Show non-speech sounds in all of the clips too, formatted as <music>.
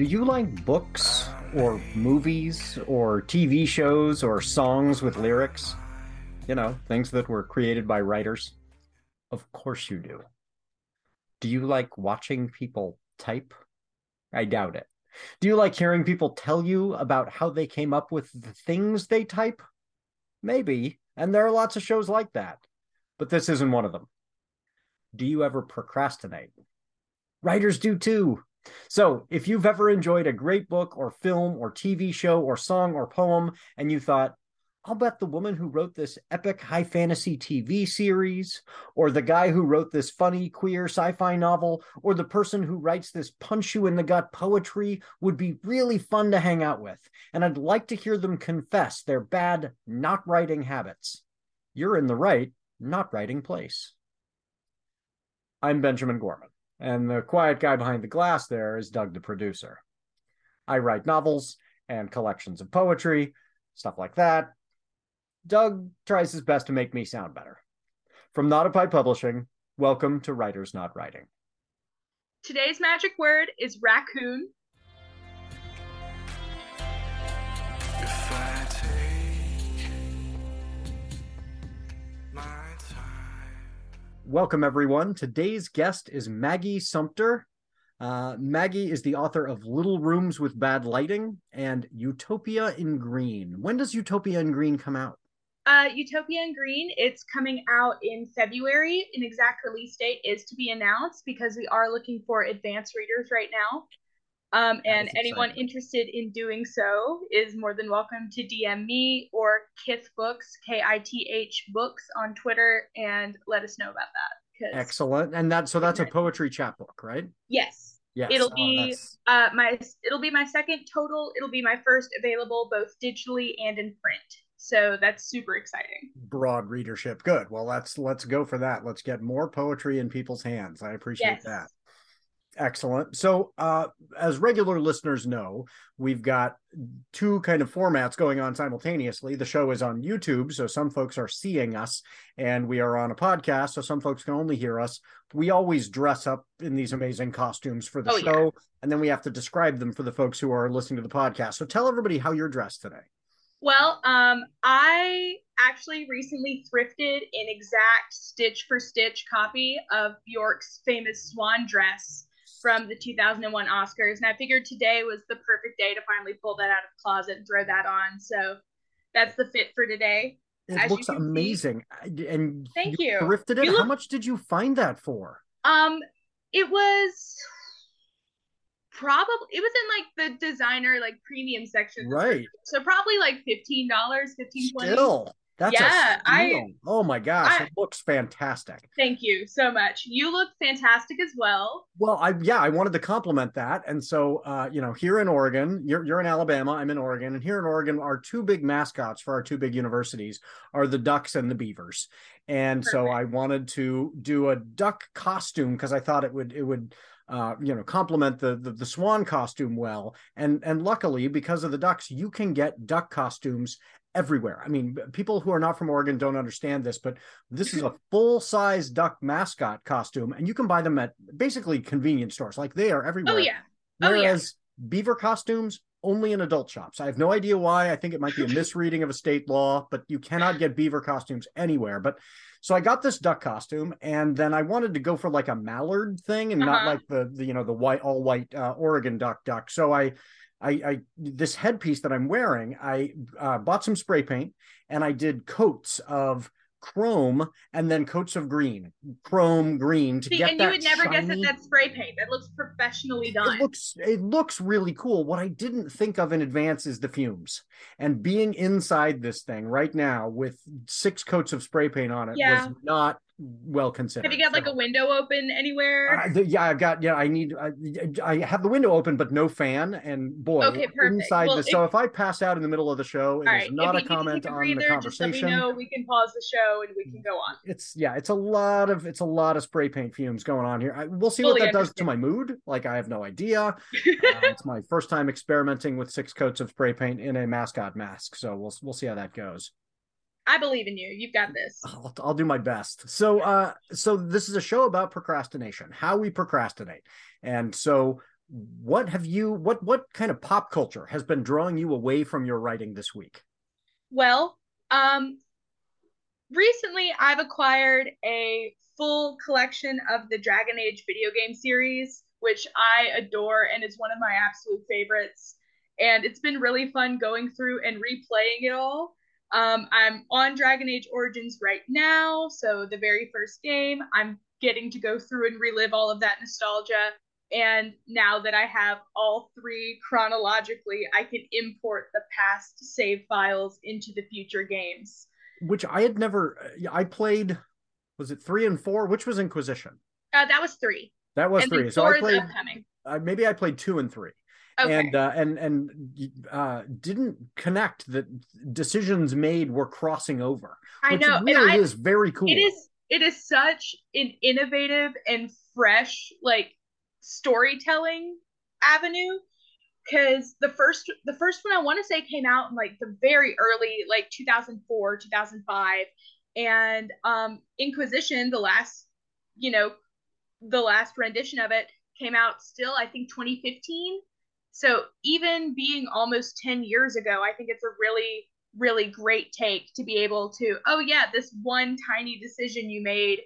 Do you like books or movies or TV shows or songs with lyrics? You know, things that were created by writers? Of course you do. Do you like watching people type? I doubt it. Do you like hearing people tell you about how they came up with the things they type? Maybe. And there are lots of shows like that. But this isn't one of them. Do you ever procrastinate? Writers do too. So, if you've ever enjoyed a great book or film or TV show or song or poem, and you thought, I'll bet the woman who wrote this epic high fantasy TV series, or the guy who wrote this funny queer sci fi novel, or the person who writes this punch you in the gut poetry would be really fun to hang out with. And I'd like to hear them confess their bad not writing habits. You're in the right, not writing place. I'm Benjamin Gorman. And the quiet guy behind the glass there is Doug, the producer. I write novels and collections of poetry, stuff like that. Doug tries his best to make me sound better. From Not Publishing, welcome to Writers Not Writing. Today's magic word is raccoon. Welcome, everyone. Today's guest is Magi Sumpter. Uh, Maggie is the author of Little Rooms with Bad Lighting and Utopia in Green. When does Utopia in Green come out? Uh, Utopia in Green, it's coming out in February. An exact release date is to be announced because we are looking for advanced readers right now. Um, and anyone interested in doing so is more than welcome to DM me or Kith Books, K I T H Books on Twitter, and let us know about that. Excellent, and that so that's a poetry chapbook, right? Yes. Yes. It'll oh, be uh, my it'll be my second total. It'll be my first available both digitally and in print. So that's super exciting. Broad readership. Good. Well, let's let's go for that. Let's get more poetry in people's hands. I appreciate yes. that. Excellent. So, uh, as regular listeners know, we've got two kind of formats going on simultaneously. The show is on YouTube, so some folks are seeing us, and we are on a podcast, so some folks can only hear us. We always dress up in these amazing costumes for the oh, show, yeah. and then we have to describe them for the folks who are listening to the podcast. So, tell everybody how you're dressed today. Well, um, I actually recently thrifted an exact stitch for stitch copy of Bjork's famous swan dress from the 2001 Oscars. And I figured today was the perfect day to finally pull that out of the closet and throw that on. So that's the fit for today. It As looks amazing. See. And thank you. you. Thrifted it. Look, How much did you find that for? Um, it was probably it was in like the designer like premium section. Right. So probably like $15, 15 20 Still. That's yeah, I. Oh my gosh, I, it looks fantastic. Thank you so much. You look fantastic as well. Well, I yeah, I wanted to compliment that, and so uh, you know, here in Oregon, you're you're in Alabama, I'm in Oregon, and here in Oregon, our two big mascots for our two big universities are the ducks and the beavers, and Perfect. so I wanted to do a duck costume because I thought it would it would uh, you know complement the, the, the swan costume well and and luckily because of the ducks you can get duck costumes everywhere. I mean, people who are not from Oregon don't understand this, but this is a full size duck mascot costume, and you can buy them at basically convenience stores. Like they are everywhere. Oh yeah. Oh Whereas yeah. beaver costumes only in adult shops. I have no idea why. I think it might be a <laughs> misreading of a state law, but you cannot get beaver costumes anywhere. But so I got this duck costume, and then I wanted to go for like a mallard thing and uh-huh. not like the, the you know the white all white uh, Oregon duck duck. So I I, I this headpiece that I'm wearing, I uh, bought some spray paint and I did coats of chrome and then coats of green, chrome green to See, get and that. you would never shiny... guess that that's spray paint. That looks professionally done. It looks it looks really cool. What I didn't think of in advance is the fumes. And being inside this thing right now with six coats of spray paint on it yeah. was not well considered. Have you got like a window open anywhere? Uh, yeah, I've got. Yeah, I need. I, I, have the window open, but no fan. And boy, okay, inside well, the. If, so if I pass out in the middle of the show, it right. is not a comment a breather, on the conversation. Just let me know. We can pause the show and we can go on. It's yeah. It's a lot of it's a lot of spray paint fumes going on here. I, we'll see Fully what that does to my mood. Like I have no idea. <laughs> uh, it's my first time experimenting with six coats of spray paint in a mascot mask, so we'll we'll see how that goes. I believe in you. You've got this. I'll, I'll, do my best. So, uh, so this is a show about procrastination, how we procrastinate, and so what have you what what kind of pop culture has been drawing you away from your writing this week? Well, um recently I've acquired a full collection of the Dragon Age video game series, which I adore and is one of my absolute favorites. And it's been really fun going through and replaying it all. Um, I'm on Dragon Age Origins right now, so the very first game. I'm getting to go through and relive all of that nostalgia. And now that I have all three chronologically, I can import the past save files into the future games. Which I had never. I played. Was it three and four? Which was Inquisition? Uh, that was three. That was and three. So I played. Uh, maybe I played two and three. Okay. And uh, and and uh, didn't connect that decisions made were crossing over. I know, really I, is very cool. It is it is such an innovative and fresh like storytelling avenue because the first the first one I want to say came out in like the very early like 2004 2005 and um Inquisition the last you know the last rendition of it came out still I think 2015 so even being almost 10 years ago I think it's a really really great take to be able to, oh, yeah, this one tiny decision you made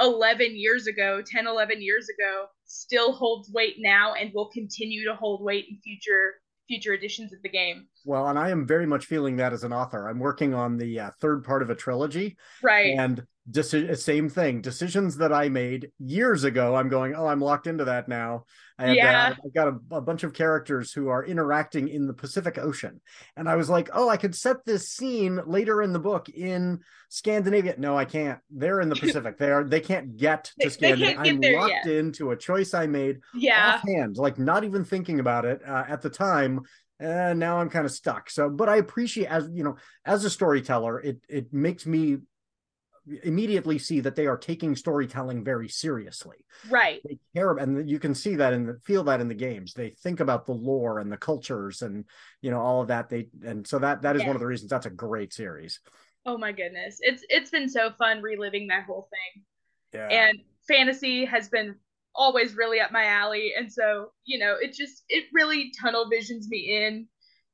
11 years ago, 10, 11 years ago, still holds weight now and will continue to hold weight in future future editions of the game. Well, and I am very much feeling that as an author. I'm working on the uh, third part of a trilogy. Right. And deci- same thing decisions that i made years ago i'm going oh i'm locked into that now i have yeah. i've got a, a, bunch of characters who are interacting in the pacific ocean. And i was like oh i could set this scene later in the book in scandinavia. No i can't. They're in the <laughs> pacific. They are they can't get to scandinavia. i'm locked into a choice i made yeah. offhand like not even thinking about it uh, at the time. And now I'm kind of stuck. So, but I appreciate as you know, as a storyteller, it it makes me immediately see that they are taking storytelling very seriously. Right. They care and you can see that and feel that in the games. They think about the lore and the cultures and you know all of that. They and so that that is yeah. one of the reasons that's a great series. Oh my goodness. It's it's been so fun reliving that whole thing. Yeah. And fantasy has been always really up my alley and so, you know, it just it really tunnel visions me in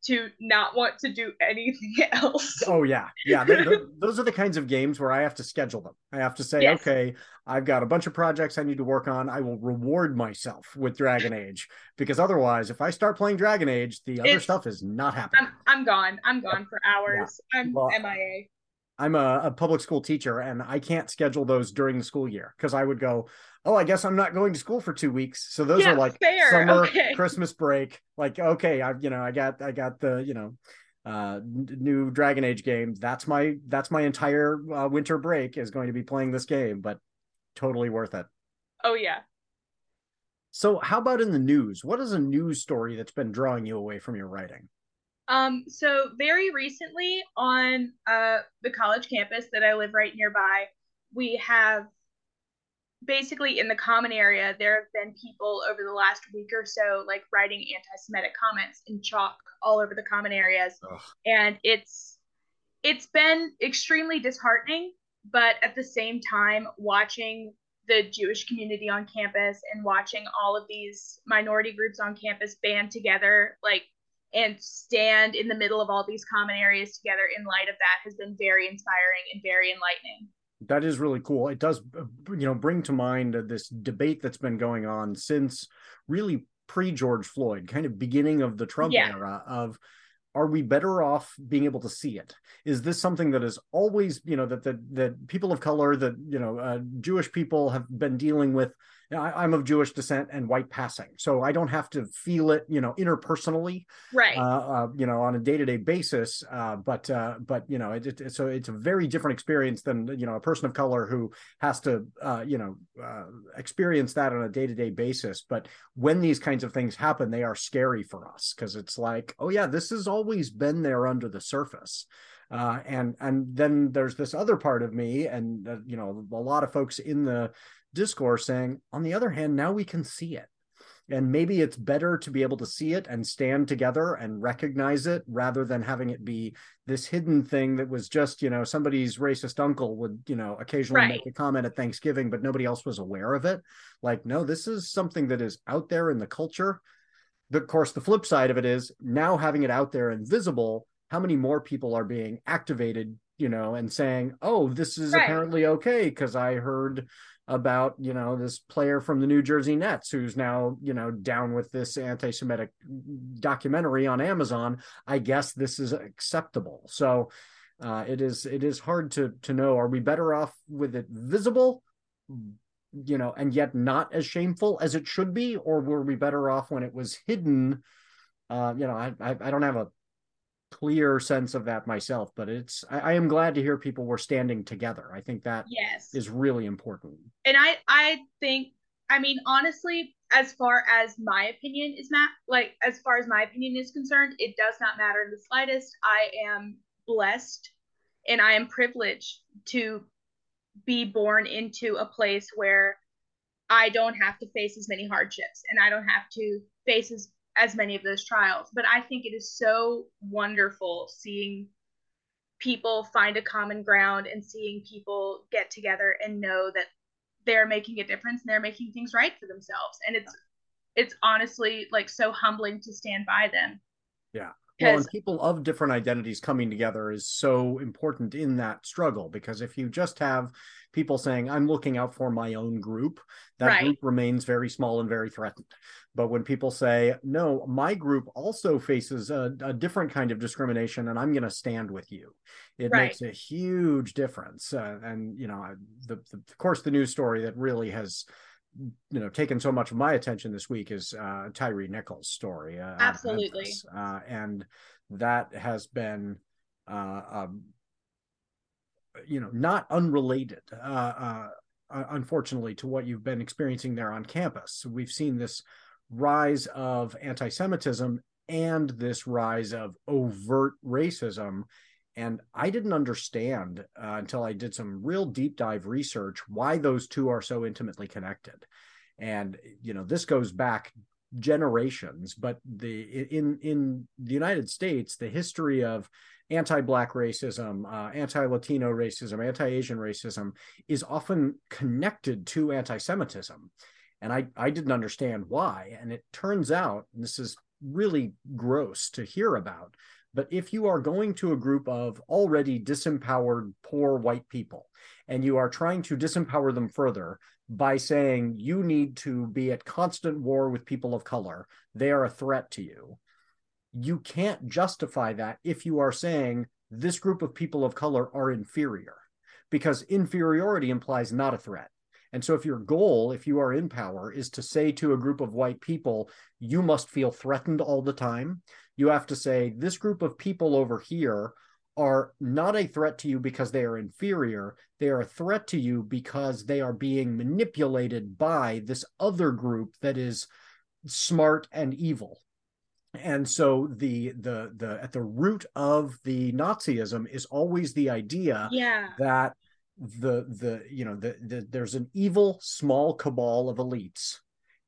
to not want to do anything <laughs> else. Oh yeah, yeah. <laughs> those are the kinds of games where I have to schedule them. I have to say, yes. okay, I've got a bunch of projects I need to work on. I will reward myself with Dragon Age because otherwise, if I start playing Dragon Age, the other it's, stuff is not happening. I'm, I'm gone. I'm gone for hours. Yeah. I'm well, MIA. I'm a, a, public school teacher and I can't schedule those during the school year because I would go, oh, I guess I'm not going to school for two weeks. So those yeah, are like fair. summer, okay. Christmas break. Like, okay, I've you know, I got I got the you know, uh, new Dragon Age game. That's my that's my entire uh, winter break is going to be playing this game, but totally worth it. Oh yeah. So how about in the news? What is a news story that's been drawing you away from your writing? Um, so very recently on uh, the college campus that I live right nearby, we have basically in the common area, there have been people over the last week or so like writing anti-Semitic comments in chalk all over the common areas, Ugh. and it's it's been extremely disheartening. But at the same time, watching the Jewish community on campus and watching all of these minority groups on campus band together, like and stand in the middle of all these common areas together in light of that has been very inspiring and very enlightening. That is really cool. It does you know bring to mind this debate that's been going on since really pre george floyd kind of beginning of the trump yeah. era of are we better off being able to see it? Is this something that is always you know that that, that people of color that you know uh, jewish people have been dealing with I, am of Jewish descent and white passing, so I don't have to feel it, you know, interpersonally, right? Uh, uh, you know, on a day to day basis. Uh, but uh, but you know, it, it, so it's a very different experience than you know a person of color who has to uh, you know uh, experience that on a day to day basis. But when these kinds of things happen, they are scary for us because it's like, oh yeah, this has always been there under the surface. Uh, and and then there's this other part of me and uh, you know a lot of folks in the discourse saying on the other hand now we can see it. And maybe it's better to be able to see it and stand together and recognize it rather than having it be this hidden thing that was just you know somebody's racist uncle would you know occasionally right. make a comment at thanksgiving but nobody else was aware of it. Like no this is something that is out there in the culture. The, of course the flip side of it is now having it out there and visible how many more people are being activated you know and saying oh this is right. apparently okay because i heard about you know this player from the New Jersey Nets who's now you know down with this anti-Semitic documentary on Amazon. I guess this is acceptable. So uh, it is it is hard to to know. Are we better off with it visible, you know, and yet not as shameful as it should be, or were we better off when it was hidden? Uh, you know, I, I I don't have a clear sense of that myself, but it's I, I, am glad to hear people were standing together. I think that yes is really important. And I I think I mean honestly, as far as my opinion is not like as far as my opinion is concerned, it does not matter in the slightest. I am blessed and I am privileged to be born into a place where I don't have to face as many hardships and I don't have to face as as many of those trials. But I think it is so wonderful seeing people find a common ground and seeing people get together and know that they're making a difference and they're making things right for themselves. And it's it's honestly like so humbling to stand by them. Yeah. Well, and people of different identities coming together is so important in that struggle because if you just have people saying, I'm looking out for my own group, that right. group remains very small and very threatened. But when people say, no, my group also faces a, a different kind of discrimination and I'm going to stand with you, it right. makes a huge difference. Uh, and, you know, the, the, of course, the news story that really has you know taken so much of my attention this week is uh Tyre Nichols' story. Uh, Absolutely, uh, and that has been uh, you know not unrelated. Uh, uh, unfortunately, to what you've been experiencing there on campus, we've seen this rise of anti-Semitism and this rise of overt racism and I didn't understand uh, until I did some real deep dive research why those two are so intimately connected. And you know, this goes back generations, but the in in the United States, the history of anti-black racism, uh, anti-Latino racism, anti-Asian racism is often connected to anti-Semitism. And I I didn't understand why. And it turns out, this is really gross to hear about but if you are going to a group of already disempowered poor white people and you are trying to disempower them further by saying you need to be at constant war with people of color, they are a threat to you. You can't justify that if you are saying this group of people of color are inferior, because inferiority implies not a threat. And so, if your goal, if you are in power, is to say to a group of white people, you must feel threatened all the time, you have to say, this group of people over here are not a threat to you because they are inferior. They are a threat to you because they are being manipulated by this other group that is smart and evil. And so the the the at the root of the Nazism is always the idea yeah. that the the you know the, the there's an evil small cabal of elites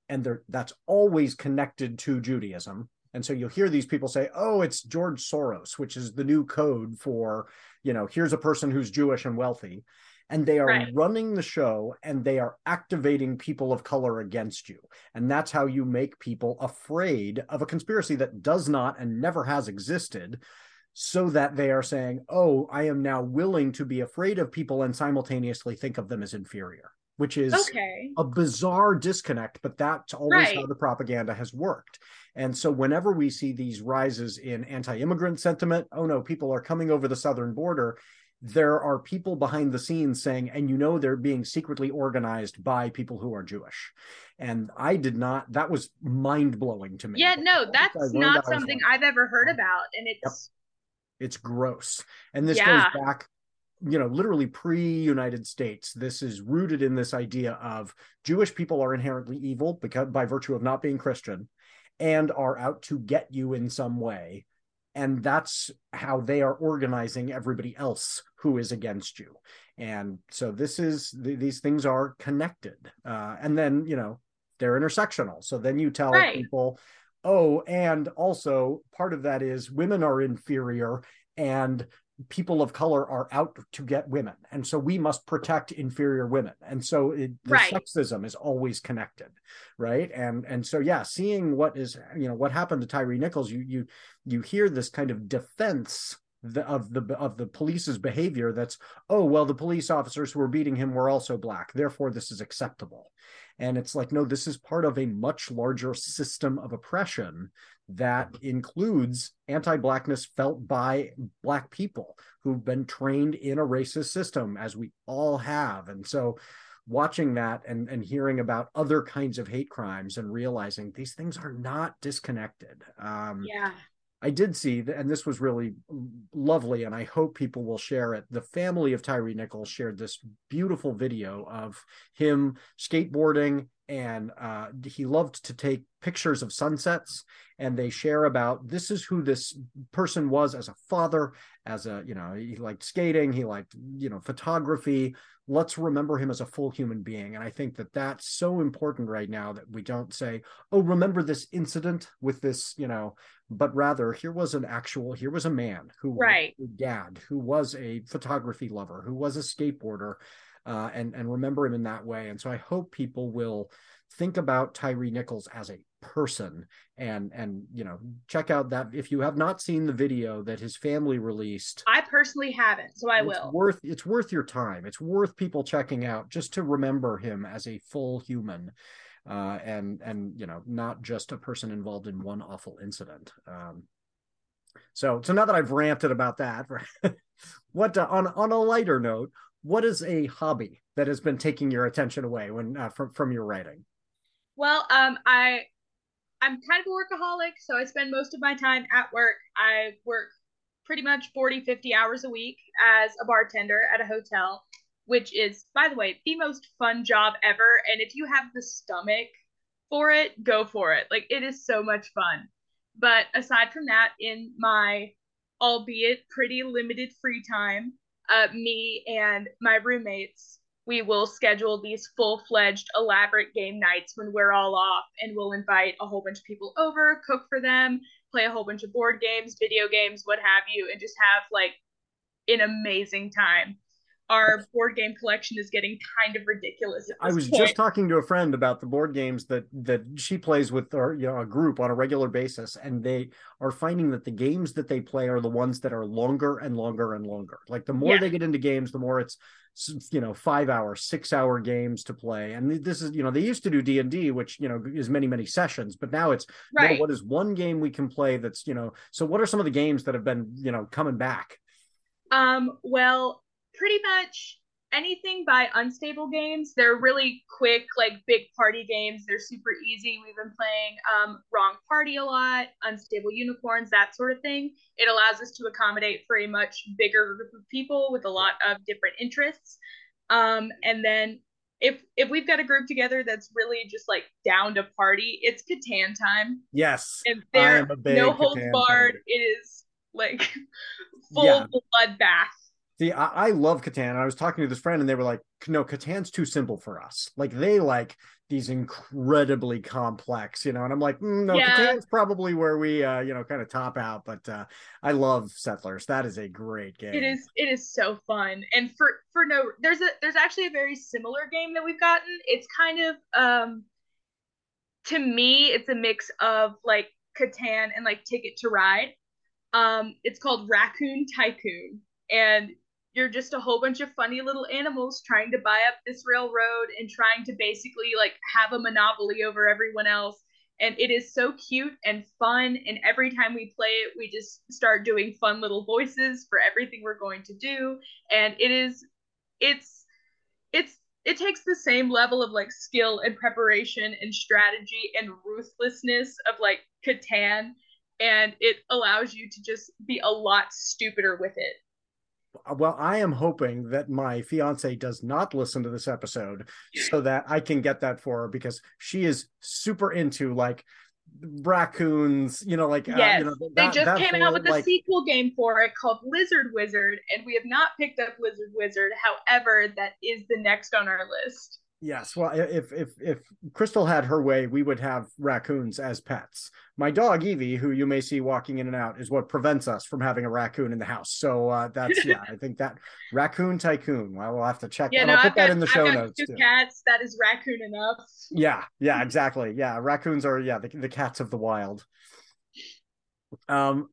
and there that's always connected to Judaism and so you'll hear these people say oh it's George Soros which is the new code for you know here's a person who's Jewish and wealthy. And they are right. running the show and they are activating people of color against you. And that's how you make people afraid of a conspiracy that does not and never has existed so that they are saying, oh, I am now willing to be afraid of people and simultaneously think of them as inferior, which is okay. a bizarre disconnect, but that's always right. how the propaganda has worked. And so whenever we see these rises in anti immigrant sentiment, oh no, people are coming over the southern border. There are people behind the scenes saying, and you know, they're being secretly organized by people who are Jewish. And I did not, that was mind blowing to me. Yeah, no, that's not something I've ever heard about. And it's, yep it's gross. And this yeah. goes back, you know, literally pre United States. This is rooted in this idea of Jewish people are inherently evil because by virtue of not being Christian and are out to get you in some way. And that's how they are organizing everybody else who is against you. And so this is these things are connected. Uh, and then, you know, they're intersectional. So then you tell right. people, oh, and also part of that is women are inferior and people of color are out to get women. And so we must protect inferior women. And so it, the right. sexism is always connected right? And and so yeah seeing what is you know what happened to Tyre Nichols you you you hear this kind of defense the, of the of the police's behavior that's oh well the police officers who were beating him were also black. Therefore this is acceptable and it's like no this is part of a much larger system of oppression that includes anti-blackness felt by black people who've been trained in a racist system as we all have. And so watching that and, and hearing about other kinds of hate crimes and realizing these things are not disconnected. Um, yeah I did see, and this was really lovely, and I hope people will share it. The family of Tyre Nichols shared this beautiful video of him skateboarding, and uh, he loved to take pictures of sunsets. And they share about this is who this person was as a father, as a, you know, he liked skating, he liked, you know, photography, let's remember him as a full human being and i think that that's so important right now that we don't say oh remember this incident with this you know but rather here was an actual here was a man who right dad who was a photography lover who was a skateboarder uh, and and remember him in that way. And so i hope people will think about Tyre Nichols as a person and and you know check out that if you have not seen the video that his family released i personally haven't so i will. worth it's worth your time. It's worth people checking out just to remember him as a full human uh, and and you know not just a person involved in one awful incident. Um, so so now that i've ranted about that <laughs> what uh, on on a lighter note what is a hobby that has been taking your attention away when uh, from from your writing well, um, I I'm kind of a workaholic, so I spend most of my time at work. I work pretty much 40, 50 hours a week as a bartender at a hotel, which is, by the way, the most fun job ever. And if you have the stomach for it, go for it. Like, it is so much fun. But aside from that, in my albeit pretty limited free time, uh, me and my roommates we will schedule these full fledged elaborate game nights when we're all off and we'll invite a whole bunch of people over, cook for them, play a whole bunch of board games, video games, what have you, and just have like an amazing time. Our board game collection is getting kind of ridiculous. I was point. just talking to a friend about the board games that that she plays with our you know a group on a regular basis, and they are finding that the games that they play are the ones that are longer and longer and longer. Like the more yeah. they get into games, the more it's you know five hour six hour games to play and this is you know they used to do d&d which you know is many many sessions but now it's right. what is one game we can play that's you know so what are some of the games that have been you know coming back um well pretty much anything by Unstable Games. They're really quick, like big party games. They're super easy. We've been playing um, Wrong Party a lot, Unstable Unicorns, that sort of thing. It allows us to accommodate for a much bigger group of people with a lot of different interests. Um, and then if if we've got a group together that's really just like down to party, it's Catan time. Yes, and they're no holds barred. It is like <laughs> full yeah. bloodbath See, I, I love Catan. I was talking to this friend, and they were like, "No, Catan's too simple for us. Like they like these incredibly complex, you know." And I'm like, mm, "No, yeah. Catan's probably where we, uh, you know, kind of top out." But uh, I love Settlers. That is a great game. It is. It is so fun. And for for no, there's a there's actually a very similar game that we've gotten. It's kind of um, to me, it's a mix of like Catan and like Ticket to Ride. Um, it's called Raccoon Tycoon, and you're just a whole bunch of funny little animals trying to buy up this railroad and trying to basically like have a monopoly over everyone else. And it is so cute and fun and every time we play it we just start doing fun little voices for everything we're going to do. And it is it's it's it takes the same level of like skill and preparation and strategy and ruthlessness of like Catan and it allows you to just be a lot stupider with it well, I am hoping that my fiance does not listen to this episode so <laughs> that I can get that for her because she is super into like raccoons, you know, like yes, uh, you know, that, they just came whole, out with a like... sequel game for it called Lizard Wizard, and we have not picked up Lizard Wizard. However, that is the next on our list. Yes, well, if if if Crystal had her way, we would have raccoons as pets. My dog Evie, who you may see walking in and out, is what prevents us from having a raccoon in the house. So uh, that's <laughs> yeah, I think that raccoon tycoon. Well, we'll have to check. Yeah, no, I'll put I've that got, in the show notes. Two too. cats. That is raccoon enough. Yeah, <laughs> yeah, exactly. Yeah, raccoons are yeah the, the cats of the wild. Um,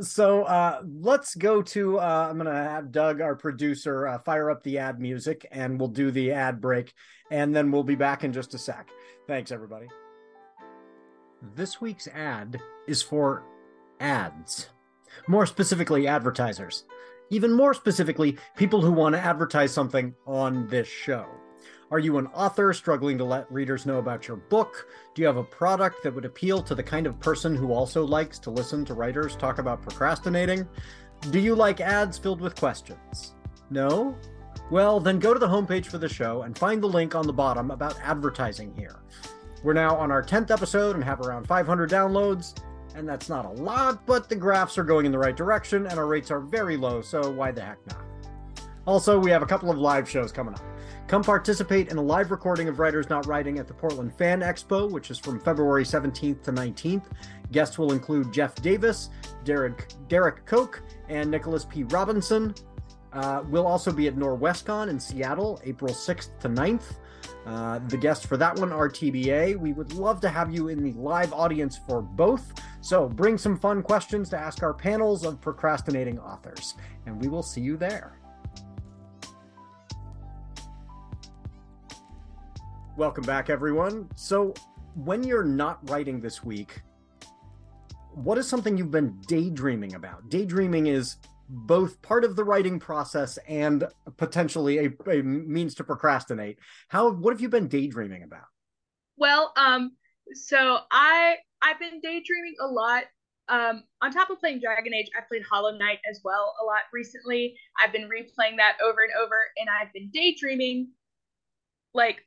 so uh, let's go to uh, i'm gonna have doug our producer uh, fire up the ad music and we'll do the ad break and then we'll be back in just a sec. Thanks everybody. This week's ad is for ads more specifically advertisers. Even more specifically people who want to advertise something on this show are you an author struggling to let readers know about your book? Do you have a product that would appeal to the kind of person who also likes to listen to writers talk about procrastinating? Do you like ads filled with questions? No? Well, then go to the homepage for the show and find the link on the bottom about advertising here. We're now on our 10th episode and have around 500 downloads, and that's not a lot, but the graphs are going in the right direction and our rates are very low, so why the heck not? Also, we have a couple of live shows coming up. Come participate in a live recording of Writers Not Writing at the Portland Fan Expo, which is from February 17th to 19th. Guests will include Jeff Davis, Derek, Derek Koch, and Nicholas P. Robinson. Uh, we'll also be at Norwescon in Seattle, April 6th to 9th. Uh, the guests for that one are TBA. We would love to have you in the live audience for both. So bring some fun questions to ask our panels of procrastinating authors, and we will see you there. Welcome back, everyone. So, when you're not writing this week, what is something you've been daydreaming about? Daydreaming is both part of the writing process and potentially a, a, means to procrastinate. How what have you been daydreaming about? Well, um, so I I've been daydreaming a lot. Um, on top of playing Dragon Age, I played Hollow Knight as well a lot recently. I've been replaying that over and over, and I've been daydreaming like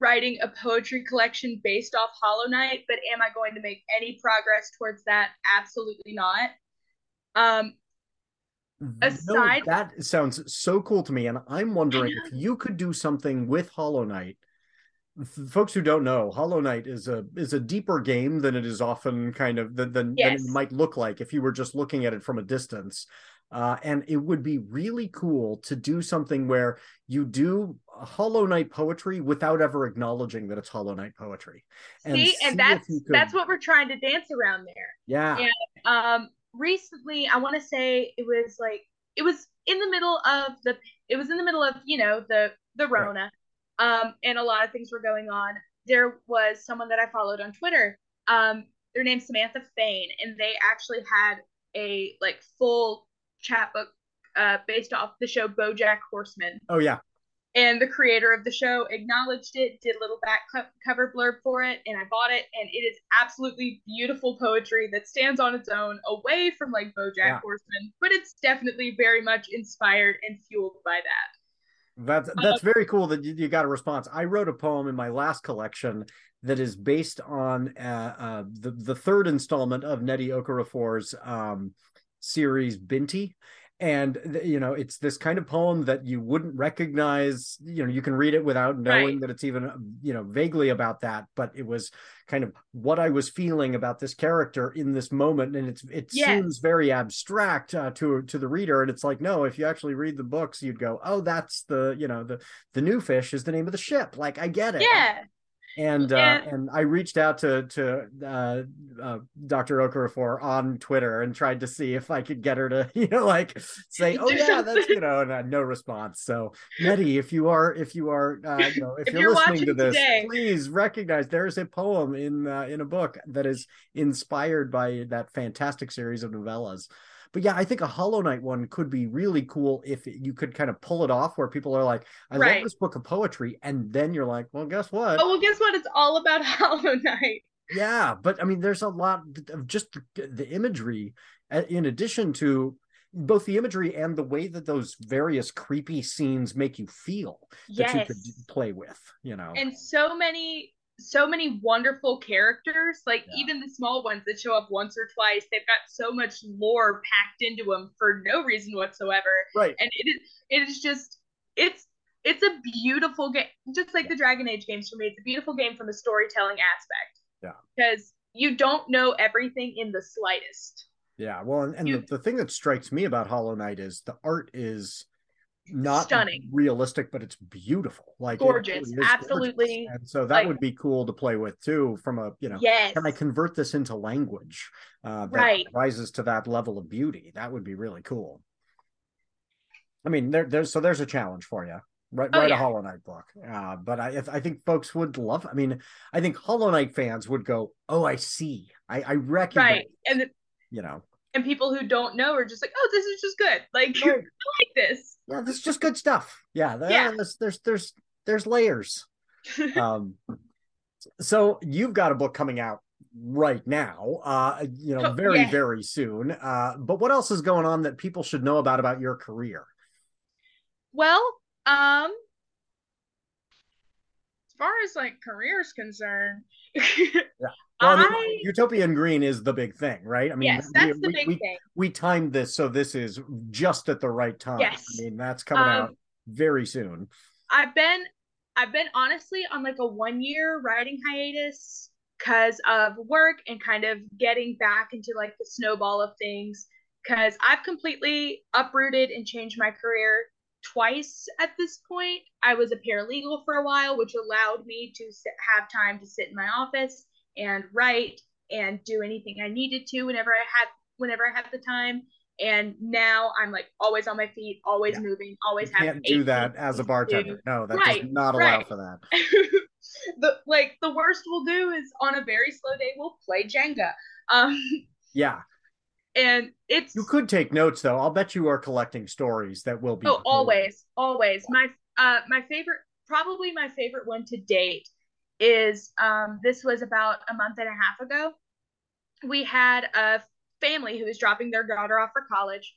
writing a poetry collection based off Hollow Knight, but am I going to make any progress towards that? Absolutely not. Um, aside, no, that sounds so cool to me, and I'm wondering if you could do something with Hollow Knight. Folks who don't know, Hollow Knight is a is a deeper game than it is often kind of than than, yes. than it might look like if you were just looking at it from a distance. Uh, and it would be really cool to do something where you do Hollow Knight poetry without ever acknowledging that it's Hollow Knight poetry. And see, see and that's could... that's what we're trying to dance around there. Yeah. And um, recently, I want to say it was like it was in the middle of the it was in the middle of you know the the Rona, right. um, and a lot of things were going on. There was someone that I followed on Twitter. Um, their name's Samantha Fain, and they actually had a like full chapbook uh, based off the show BoJack Horseman. Oh yeah. And the creator of the show acknowledged it, did a little back co- cover blurb for it, and I bought it. And it is absolutely beautiful poetry that stands on its own, away from like BoJack yeah. Horseman, but it's definitely very much inspired and fueled by that. That's that's uh, very cool that you, got a response. I wrote a poem in my last collection that is based on uh, uh, the the third installment of Nnedi Okorafor's um, series Binti. And you know it's this kind of poem that you wouldn't recognize you know you can read it without knowing right. that it's even you know vaguely about that but it was kind of what i was feeling about this character in this moment. And it's it yes. seems very abstract uh, to to the reader. And it's like no if you actually read the books you'd go oh that's the you know the the new fish is the name of the ship. Like i get it. Yeah and uh, and I reached out to to uh, uh, Dr. Okorafor on Twitter and tried to see if I could get her to <laughs> you know like say <laughs> oh yeah that's you know and uh, no response. So Nnedi, if you are if you are uh, <laughs> you know if, if you're, you're, listening to this, today. please recognize there is a poem in uh, in a book that is inspired by that fantastic series of novellas. But yeah, I think a Hollow Knight one could be really cool if you could kind of pull it off where people are like, I right. love this book of poetry. And then you're like, well, guess what? Oh, well, guess what? It's all about <laughs> Hollow Knight. Yeah. But I mean, there's a lot of just the, imagery in addition to both the imagery and the way that those various creepy scenes make you feel that yes. you could play with, you know. And so many so many wonderful characters like yeah. even the small ones that show up once or twice they've got so much lore packed into them for no reason whatsoever right and it is it is just it's it's a beautiful game, just like the Dragon Age games for me. It's a beautiful game from a storytelling aspect. Yeah. Because you don't know everything in the slightest. Yeah. Well, and, and you, the, the thing that strikes me about Hollow Knight is the art is not stunning realistic but it's beautiful like gorgeous it, absolutely gorgeous. and so that like, would be cool to play with too from a you know yes. can i convert this into language uh that right. rises to that level of beauty that would be really cool i mean there, there's so there's a challenge for you write, oh, write yeah. a hollow knight book uh but i i think folks would love i mean i think hollow knight fans would go oh i see i i recognize right and the, you know and people who don't know are just like, oh, this is just good. Like <laughs> right. I like this. Yeah, this is just good stuff. Yeah, yeah. There's there's there's there's layers. <laughs> um, so you've got a book coming out right now. Uh, you know, oh, very yeah. very soon. Uh, but what else is going on that people should know about about your career? Well, um, far as like career is concerned, <laughs> yeah. <laughs> Well, I mean, Utopia in Green is the big thing, right? I mean, yes, that's we, the big we, thing. We timed this so this is just at the right time. Yes, I mean that's coming um, out very soon. I've been, I've been honestly on like a one year writing hiatus because of work and kind of getting back into like the snowball of things. Because I've completely uprooted and changed my career twice at this point. I was a paralegal for a while, which allowed me to sit, have time to sit in my office and write and do anything I needed to whenever I had whenever I had the time. And now I'm like always on my feet, always yeah. moving, always you can't do that as a bartender. Do. No, that right, does not allow right. for that. <laughs> the like the worst we'll do is on a very slow day we'll play Jenga. Um, yeah, and it's you could take notes though. I'll bet you are collecting stories that will be. Oh, always, always. My uh, my favorite, probably my favorite one to date is um, this was about a month and a half ago. We had a family who was dropping their daughter off for college,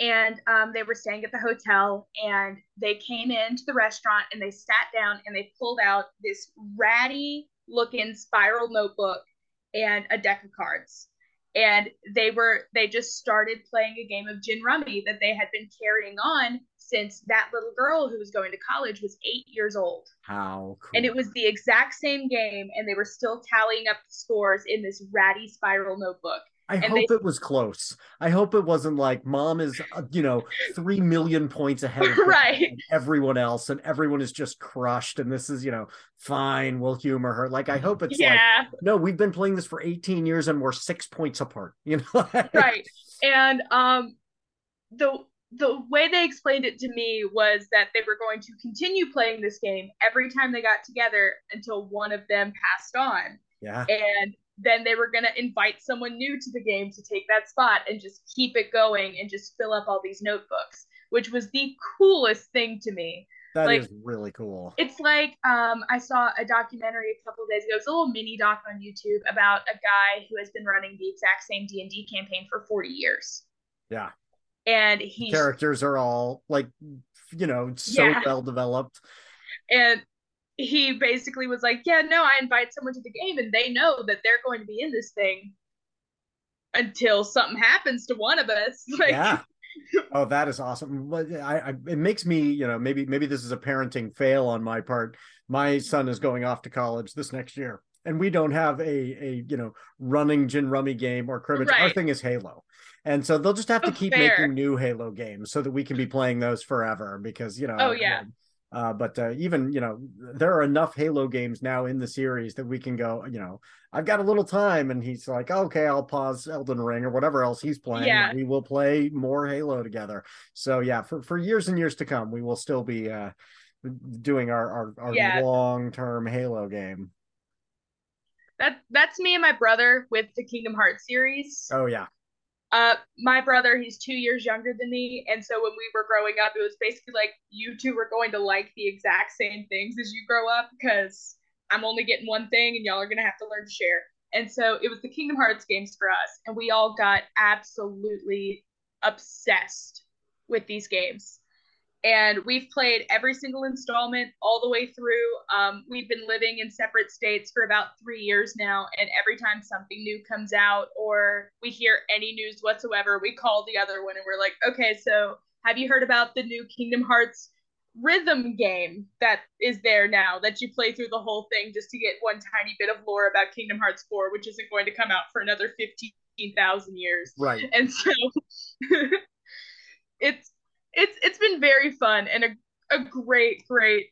and um, they were staying at the hotel. And they came into the restaurant and they sat down and they pulled out this ratty looking spiral notebook and a deck of cards and they were they just started playing a game of gin rummy that they had been carrying on since that little girl who was going to college was eight years old how cool. and it was the exact same game and they were still tallying up the scores in this ratty spiral notebook I and hope they, it was close. I hope it wasn't like mom is, uh, you know, three million points ahead of <laughs> right. everyone else, and everyone is just crushed. And this is, you know, fine. We'll humor her. Like I hope it's yeah. like, no, we've been playing this for 18 years and we're six points apart. <laughs> You know, right? And um, the the way they explained it to me was that they were going to continue playing this game every time they got together until one of them passed on. Yeah. And then they were going to invite someone new to the game to take that spot and just keep it going and just fill up all these notebooks, which was the coolest thing to me. That like, is really cool. It's like um, I saw a documentary a couple days ago. It's a little mini doc on YouTube about a guy who has been running the exact same D and D campaign for forty years. Yeah, and he characters are all like, you know, so yeah. well developed. And he basically was like, Yeah, no, I invite someone to the game and they know that they're going to be in this thing until something happens to one of us. <laughs> Like, yeah. Oh, that is awesome. I, I, it makes me, you know, maybe, maybe this is a parenting fail on my part. My son is going off to college this next year, and we don't have a, a, you know, running gin rummy game or cribbage. Right. Our thing is Halo, and so they'll just have to oh, keep fair. making new Halo games so that we can be playing those forever. Because you know, oh yeah, uh, but uh, even you know there are enough Halo games now in the series that we can go. You know, I've got a little time, and he's like, okay, I'll pause Elden Ring or whatever else he's playing. Yeah. we will play more Halo together. So yeah, for for years and years to come, we will still be uh, doing our our, our yeah. long term Halo game. That that's me and my brother with the Kingdom Hearts series. Oh yeah. Uh, my brother, he's two years younger than me, and so when we were growing up, it was basically like you two were going to like the exact same things as you grow up because I'm only getting one thing, and y'all are gonna have to learn to share. And so it was the Kingdom Hearts games for us, and we all got absolutely obsessed with these games and we've played every single installment all the way through. Um, we've been living in separate states for about three years now, and every time something new comes out or we hear any news whatsoever, we call the other one and we're like, okay, so have you heard about the new Kingdom Hearts rhythm game that is there now that you play through the whole thing just to get one tiny bit of lore about Kingdom Hearts 4, which isn't going to come out for another 15,000 years. Right. And so <laughs> it's it's it's been very fun and a, a great great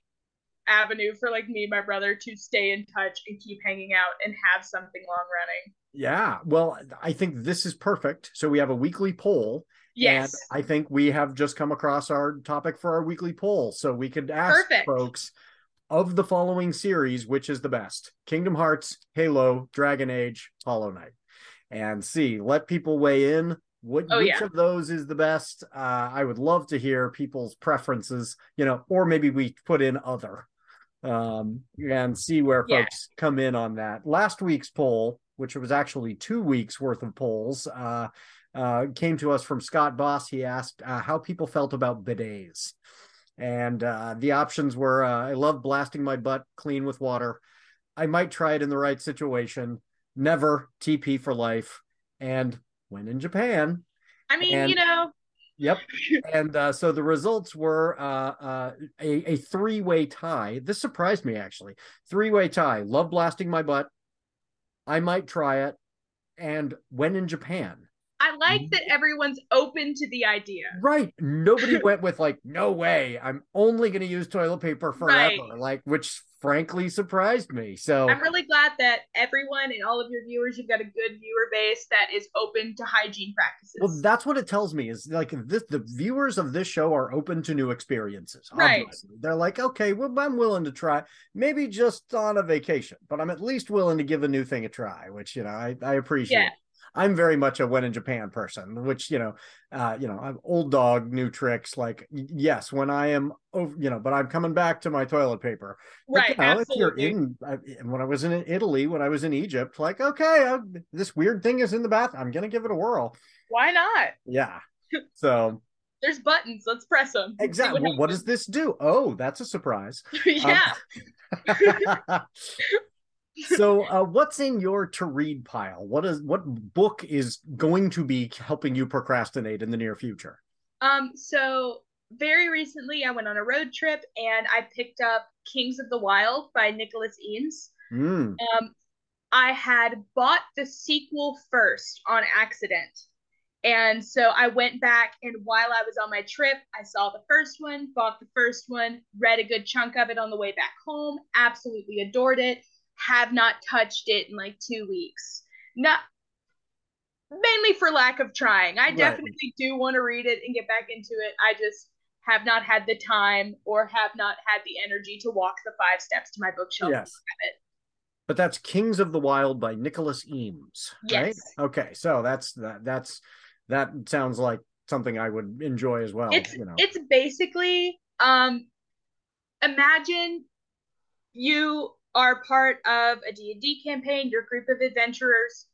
avenue for like me and my brother to stay in touch and keep hanging out and have something long running. Yeah. Well, I think this is perfect. So we have a weekly poll. Yes. And I think we have just come across our topic for our weekly poll. So we could ask Perfect. folks of the following series, which is the best? Kingdom Hearts, Halo, Dragon Age, Hollow Knight. And see, let people weigh in. What oh, which yeah. of those is the best? Uh, I would love to hear people's preferences, you know, or maybe we put in other um, and see where yeah. folks come in on that. Last week's poll, which was actually two weeks worth of polls, uh, uh, came to us from Scott Boss. He asked uh, how people felt about bidets. And uh, the options were uh, I love blasting my butt clean with water. I might try it in the right situation. Never TP for life. And when in Japan. I mean, and, you know, Yep. <laughs> And uh, so the results were uh, uh, a, a three way tie. This surprised me actually. Three way tie. Love blasting my butt. I might try it. And when in Japan. I like that everyone's open to the idea. Right. Nobody <laughs> went with like, no way. I'm only going to use toilet paper forever. Right. Like, which frankly surprised me. So I'm really glad that everyone and all of your viewers, you've got a good viewer base that is open to hygiene practices. Well, that's what it tells me is like this, the viewers of this show are open to new experiences. Right. Obviously. They're like, okay, well, I'm willing to try, maybe just on a vacation, but I'm at least willing to give a new thing a try, which, you know, I, I appreciate. Yeah. I'm very much a when in Japan person, which you know, uh, you know, I'm old dog, new tricks. Like yes, when I am over, you know, but I'm coming back to my toilet paper. Right. But, you know, if you're in, when I was in Italy, when I was in Egypt, like okay, I, this weird thing is in the bath. I'm gonna give it a whirl. Why not? Yeah. <laughs> So. There's buttons. Let's press them. Exactly. What, well, what does this do? Oh, that's a surprise. <laughs> yeah. Um, <laughs> so uh, what's in your to read pile? What is what book is going to be helping you procrastinate in the near future? Um so very recently i went on a road trip and i picked up kings of the wild by nicholas eames mm. um i had bought the sequel first on accident. And so I went back, and while I was on my trip, I saw the first one, bought the first one, read a good chunk of it on the way back home, absolutely adored it have not touched it in like two weeks. Not mainly for lack of trying. I right. definitely do want to read it and get back into it. I just have not had the time or have not had the energy to walk the five steps to my bookshelf. Yes. But that's Kings of the Wild by Nicholas Eames. Right? Yes. Okay. So that's that that's that sounds like something I would enjoy as well. It's you know. it's basically um imagine you are part of a D&D campaign, your group of adventurers.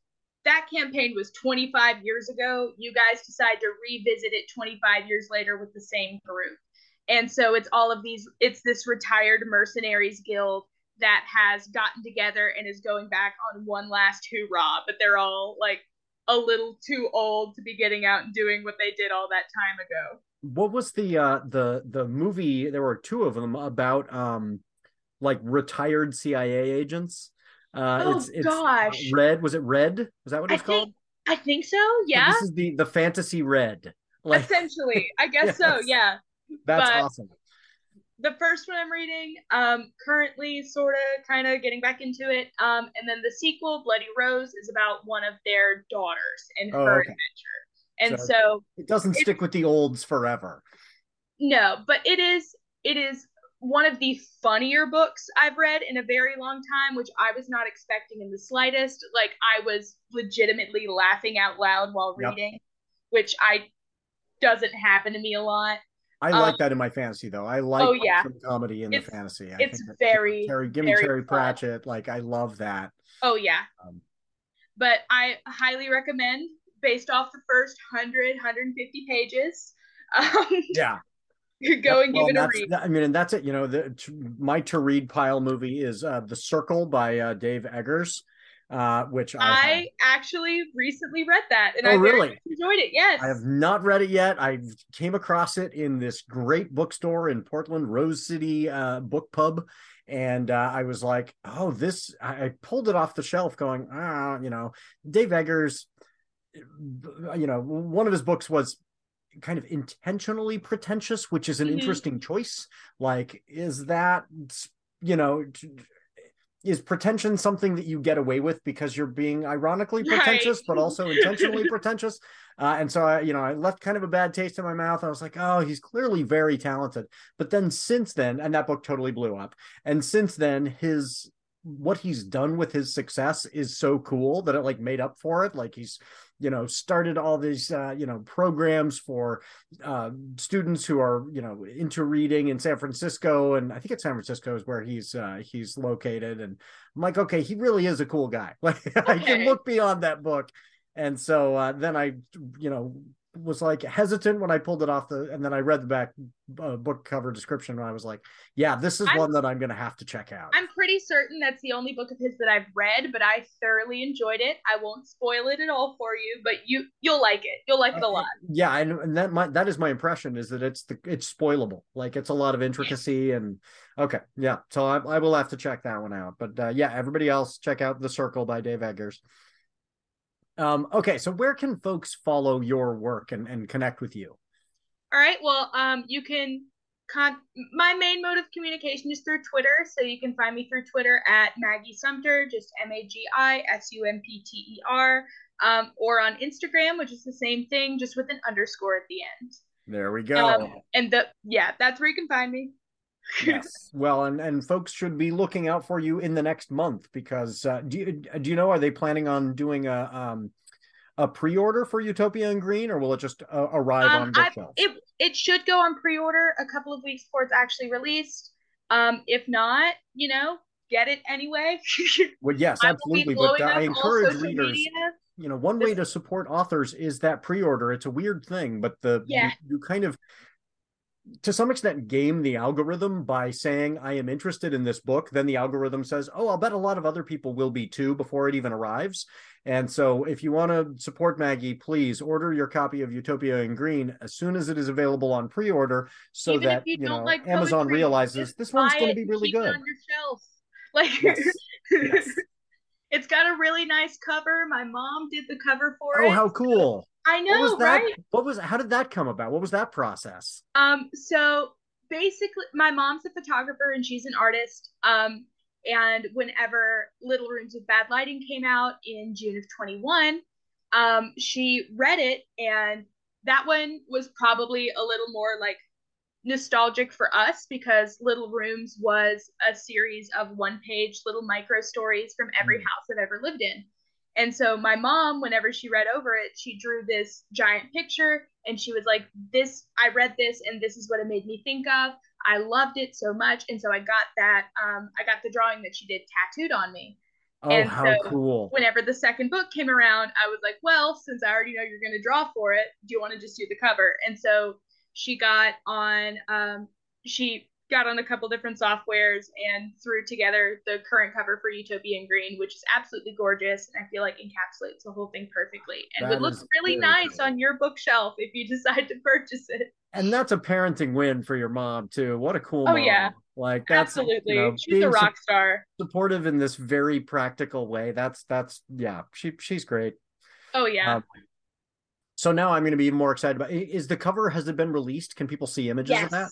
That campaign was 25 years ago. You guys decide to revisit it 25 years later with the same group. And so it's all of these, it's this retired mercenaries guild that has gotten together and is going back on one last hoorah, but they're all like a little too old to be getting out and doing what they did all that time ago. What was the uh the the movie there were two of them about um like retired CIA agents. Uh, oh it's, it's gosh, Red was it Red? Was that what it's called? I think so. Yeah. this is the the fantasy Red. Like, Essentially, I guess <laughs> yes. so. Yeah. That's but awesome. The first one I'm reading, um, currently sort of kind of getting back into it. Um, and then the sequel, Bloody Rose, is about one of their daughters and oh, her okay. adventure. And so, so it doesn't stick with the olds forever. No, but it is it is one of the funnier books I've read in a very long time, which I was not expecting in the slightest. Like I was legitimately laughing out loud while reading, yep. which I doesn't happen to me a lot. I um, like that in my fantasy though. I like oh, yeah. comedy in it's, the fantasy. I it's very Terry, give me Terry Pratchett. Like I love that. Oh yeah. Um, but I highly recommend based off the first 100 150 pages. <laughs> Um, yeah go and well, give it a read. I mean, and that's it. You know, the my to read pile movie is uh, The Circle by uh, Dave Eggers. uh, which I, I actually recently read that and oh, I really enjoyed it. Yes, I have not read it yet. I came across it in this great bookstore in Portland, Rose City uh, Book Pub, and uh, I was like, "Oh, this!" I pulled it off the shelf, going, "Ah, you know, Dave Eggers." You know, one of his books was kind of intentionally pretentious, which is an mm-hmm. interesting choice. Like, is that you know? Is pretension something that you get away with because you're being ironically pretentious, right. but also <laughs> intentionally pretentious? Uh, and so I, you know, I left kind of a bad taste in my mouth. I was like, oh, he's clearly very talented. But then since then, and that book totally blew up. And since then, his what he's done with his success is so cool that it like made up for it. Like he's you know started all these uh, you know programs for uh, students who are you know into reading in San Francisco and I think it's San Francisco is where he's uh, he's located and I'm like okay he really is a cool guy <laughs> like okay. I can look beyond that book and so uh, then I you know was like hesitant when I pulled it off the, and then I read the back uh, book cover description and I was like, yeah, this is I'm, one that I'm going to have to check out. I'm pretty certain that's the only book of his that I've read, but I thoroughly enjoyed it. I won't spoil it at all for you, but you you'll like it. You'll like it a lot. Uh, yeah, and, and that my that is my impression is that it's the it's spoilable. Like it's a lot of intricacy and okay, yeah. So I, I will have to check that one out. But uh, yeah, everybody else check out The Circle by Dave Eggers. Um, okay, so where can folks follow your work and, and connect with you? All right, well, um, you can con- my main mode of communication is through Twitter, so you can find me through Twitter at Magi Sumpter, just M A G I S U M P T E R, um, or on Instagram, which is the same thing, just with an underscore at the end. There we go. Um, and the yeah, that's where you can find me yes. Well, and and folks should be looking out for you in the next month because uh, do you do you know are they planning on doing a um a pre-order for Utopia in Green or will it just uh, arrive um, on bookshelves? It it should go on pre-order a couple of weeks before it's actually released. Um, if not, you know, get it anyway. <laughs> well, yes, absolutely. But uh, I encourage readers. Media. You know, one way to support authors is that pre-order. It's a weird thing, but the yeah. you, you kind of to some extent game the algorithm by saying I am interested in this book, then the algorithm says, "Oh, I'll bet a lot of other people will be too before it even arrives." And so, if you want to support Magi, please order your copy of Utopia in Green as soon as it is available on pre-order, so even that you, you know like Amazon poetry, realizes this one's going to be really good. on your shelf, <laughs> like. Yes. <laughs> yes. It's got a really nice cover. My mom did the cover for oh, it. Oh, how cool! I know, what right? What was how did that come about? What was that process? Um, so basically my mom's a photographer and she's an artist. Um, and whenever Little Rooms with Bad Lighting came out in June of 21, um, she read it and that one was probably a little more like nostalgic for us because Little Rooms was a series of one page little micro stories from every mm. house I've ever lived in. And so my mom, whenever she read over it, she drew this giant picture and she was like, This, I read this and this is what it made me think of. I loved it so much. And so I got that, um, I got the drawing that she did tattooed on me. Oh, and how so cool. Whenever the second book came around, I was like, Well, since I already know you're going to draw for it, do you want to just do the cover? And so she got on, um, she got on a couple different softwares and threw together the current cover for Utopia in Green, which is absolutely gorgeous and I feel like encapsulates the whole thing perfectly and that would look really nice cool. on your bookshelf if you <laughs> decide to purchase it. And that's a parenting win for your mom too. What a cool oh, mom. yeah. Like that's absolutely you know, she's a rock star. Supportive in this very practical way. That's that's yeah, she she's great. Oh yeah. Um, so now I'm going to be even more excited about. Is the cover has it been released? Can people see images yes. of that?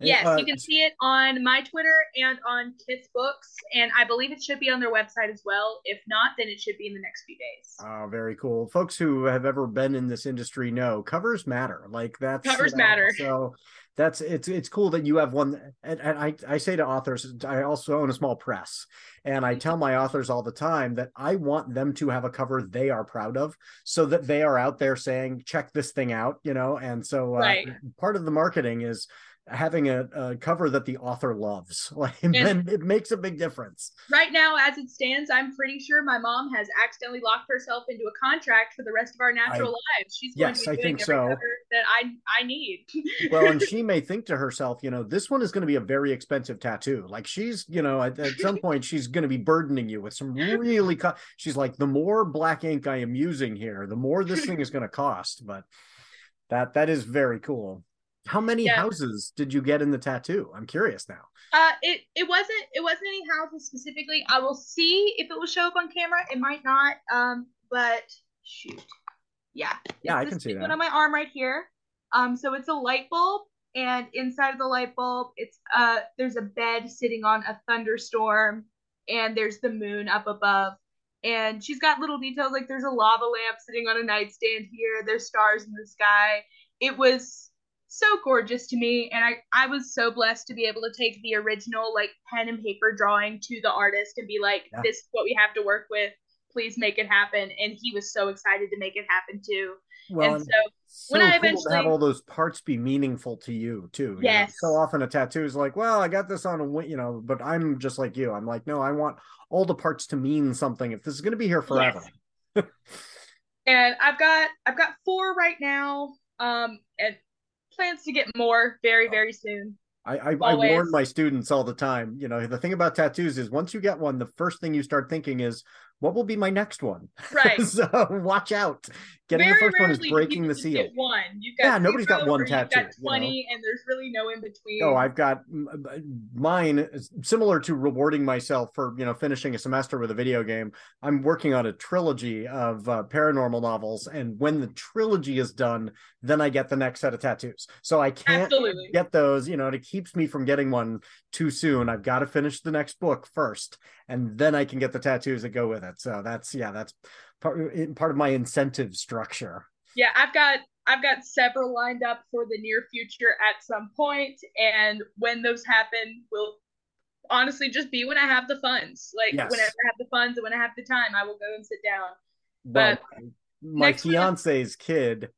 Yes, uh, you can see it on my Twitter and on Kith Books, and I believe it should be on their website as well. If not, then it should be in the next few days. Oh, very cool. Folks who have ever been in this industry know covers matter. Like that's covers matter. So that's it's it's cool that you have one. And, and I I say to authors, I also own a small press, and I tell my authors all the time that I want them to have a cover they are proud of, so that they are out there saying, "Check this thing out," you know. And so uh, right. part of the marketing is having a, a, cover that the author loves <laughs> like and, it makes a big difference right now as it stands i'm pretty sure my mom has accidentally locked herself into a contract for the rest of our natural I, lives she's yes i think so that i i need <laughs> well and she may think to herself, you know, this one is going to be a very expensive tattoo. Like she's, you know, at, at some point she's going to be burdening you with some really. Co- she's like, the more black ink I am using here, the more this thing is going to cost. But that that is very cool. How many yeah. houses did you get in the tattoo? I'm curious now. Uh, it it wasn't it wasn't any houses specifically. I will see if it will show up on camera. It might not. Um, but shoot, yeah, yeah, I can see that one on my arm right here. Um, so it's a light bulb, and inside of the light bulb, it's uh, there's a bed sitting on a thunderstorm, and there's the moon up above. And she's got little details like there's a lava lamp sitting on a nightstand here. There's stars in the sky. It was so gorgeous to me and I I was so blessed to be able to take the original like pen and paper drawing to the artist and be like yeah. this is what we have to work with please make it happen and he was so excited to make it happen too well, and so, so when I eventually have all those parts be meaningful to you too. Yes. You know, so often a tattoo is like, well, I got this on a you know, but I'm just like you. I'm like, no, I want all the parts to mean something. If this is going to be here forever. Yes. <laughs> and I've got I've got four right now. Um, and plans to get more very, very soon. I, I, I, warn my students all the time. You know, the thing about tattoos is once you get one, the first thing you start thinking is, what will be my next one? <laughs> Right. so watch out. Getting Very the first one is breaking the seal. one. You've got yeah, nobody's got one tattoo. You've got 20 you know? and there's really no in between. Oh, I've got mine similar to rewarding myself for, you know, finishing a semester with a video game. I'm working on a trilogy of uh, paranormal novels. And when the trilogy is done, then I get the next set of tattoos. So I can't Absolutely. get those, you know, and it keeps me from getting one too soon. I've got to finish the next book first, and then I can get the tattoos that go with it. So that's, yeah, that's part part of my incentive structure. Yeah, I've got I've got several lined up for the near future at some point, and when those happen, will honestly just be when I have the funds. Like yes. whenever I have the funds and when I have the time, I will go and sit down. Well, but my fiance's kid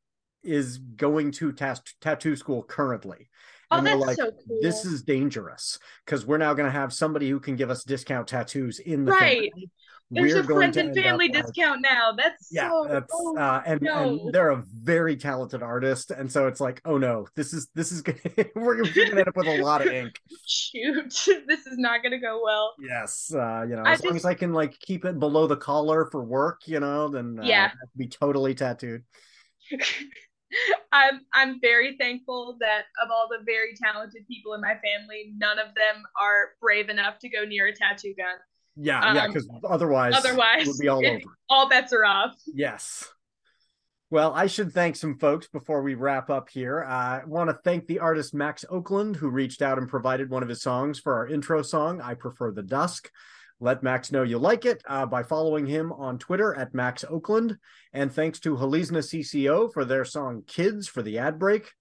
is going to t- tattoo school currently. Oh, and that's like, so cool. This is dangerous because we're now going to have somebody who can give us discount tattoos in the right. Family. There's we're a friends and family discount like, now. That's yeah, so, that's oh, uh, and, no. and they're a very talented artist, and so it's like, oh no, this is this is gonna, <laughs> we're gonna end up with a lot of ink. <laughs> Shoot, <laughs> this is not gonna go well. Yes, uh, you know, I as just, long as I can like keep it below the collar for work, you know, then uh, yeah, be totally tattooed. <laughs> I'm I'm very thankful that of all the very talented people in my family, none of them are brave enough to go near a tattoo gun. Yeah, um, yeah, because otherwise, otherwise, would be all over. <laughs> All bets are off. Yes. Well, I should thank some folks before we wrap up here. Uh, I want to thank the artist Max Oakland, who reached out and provided one of his songs for our intro song, I Prefer the Dusk. Let Max know you like it uh, by following him on Twitter at Max Oakland. And thanks to Halizna CCO for their song Kids for the ad break.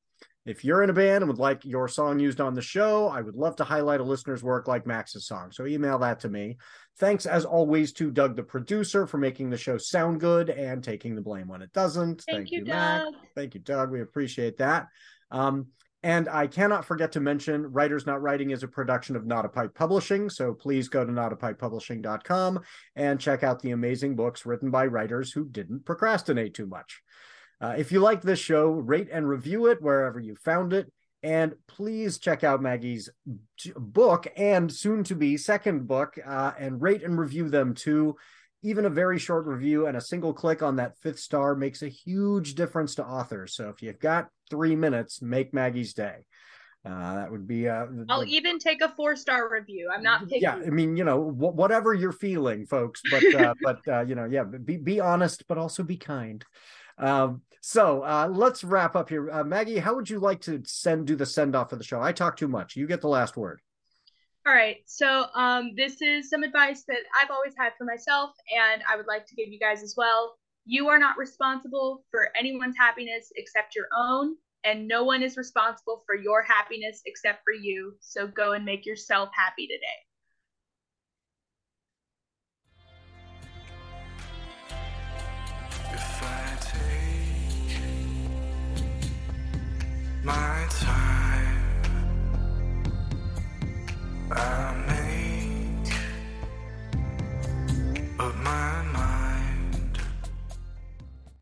If you're in a band and would like your song used on the show, I would love to highlight a listener's work like Max's song. So email that to me. Thanks as always to Doug, the producer, for making the show sound good and taking the blame when it doesn't. Thank, Thank you, you Mac. Thank you, Doug. We appreciate that. Um, and I cannot forget to mention Writers Not Writing is a production of Not a Pipe Publishing. So please go to notapipepublishing.com and check out the amazing books written by writers who didn't procrastinate too much. Uh, if you like this show, rate and review it wherever you found it. And please check out Magi's book and soon to be second book uh, and rate and review them too. Even a very short review and a single click on that fifth star makes a huge difference to authors. So if you've got three minutes, make Magi's day. Uh, that would be. Uh, I'll the, even take a four star review. I'm not picky. Yeah, I mean, you know, wh- whatever you're feeling, folks. But uh, <laughs> but uh, you know, yeah, be be honest, but also be kind. Um, so uh, let's wrap up here. Uh, Maggie, how would you like to send do the send off of the show? I talk too much. You get the last word. All right. So um, this is some advice that I've always had for myself, and I would like to give you guys as well. You are not responsible for anyone's happiness except your own, and no one is responsible for your happiness except for you. So go and make yourself happy today. If I take my time, I make my mind.